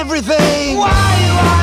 everything. Why.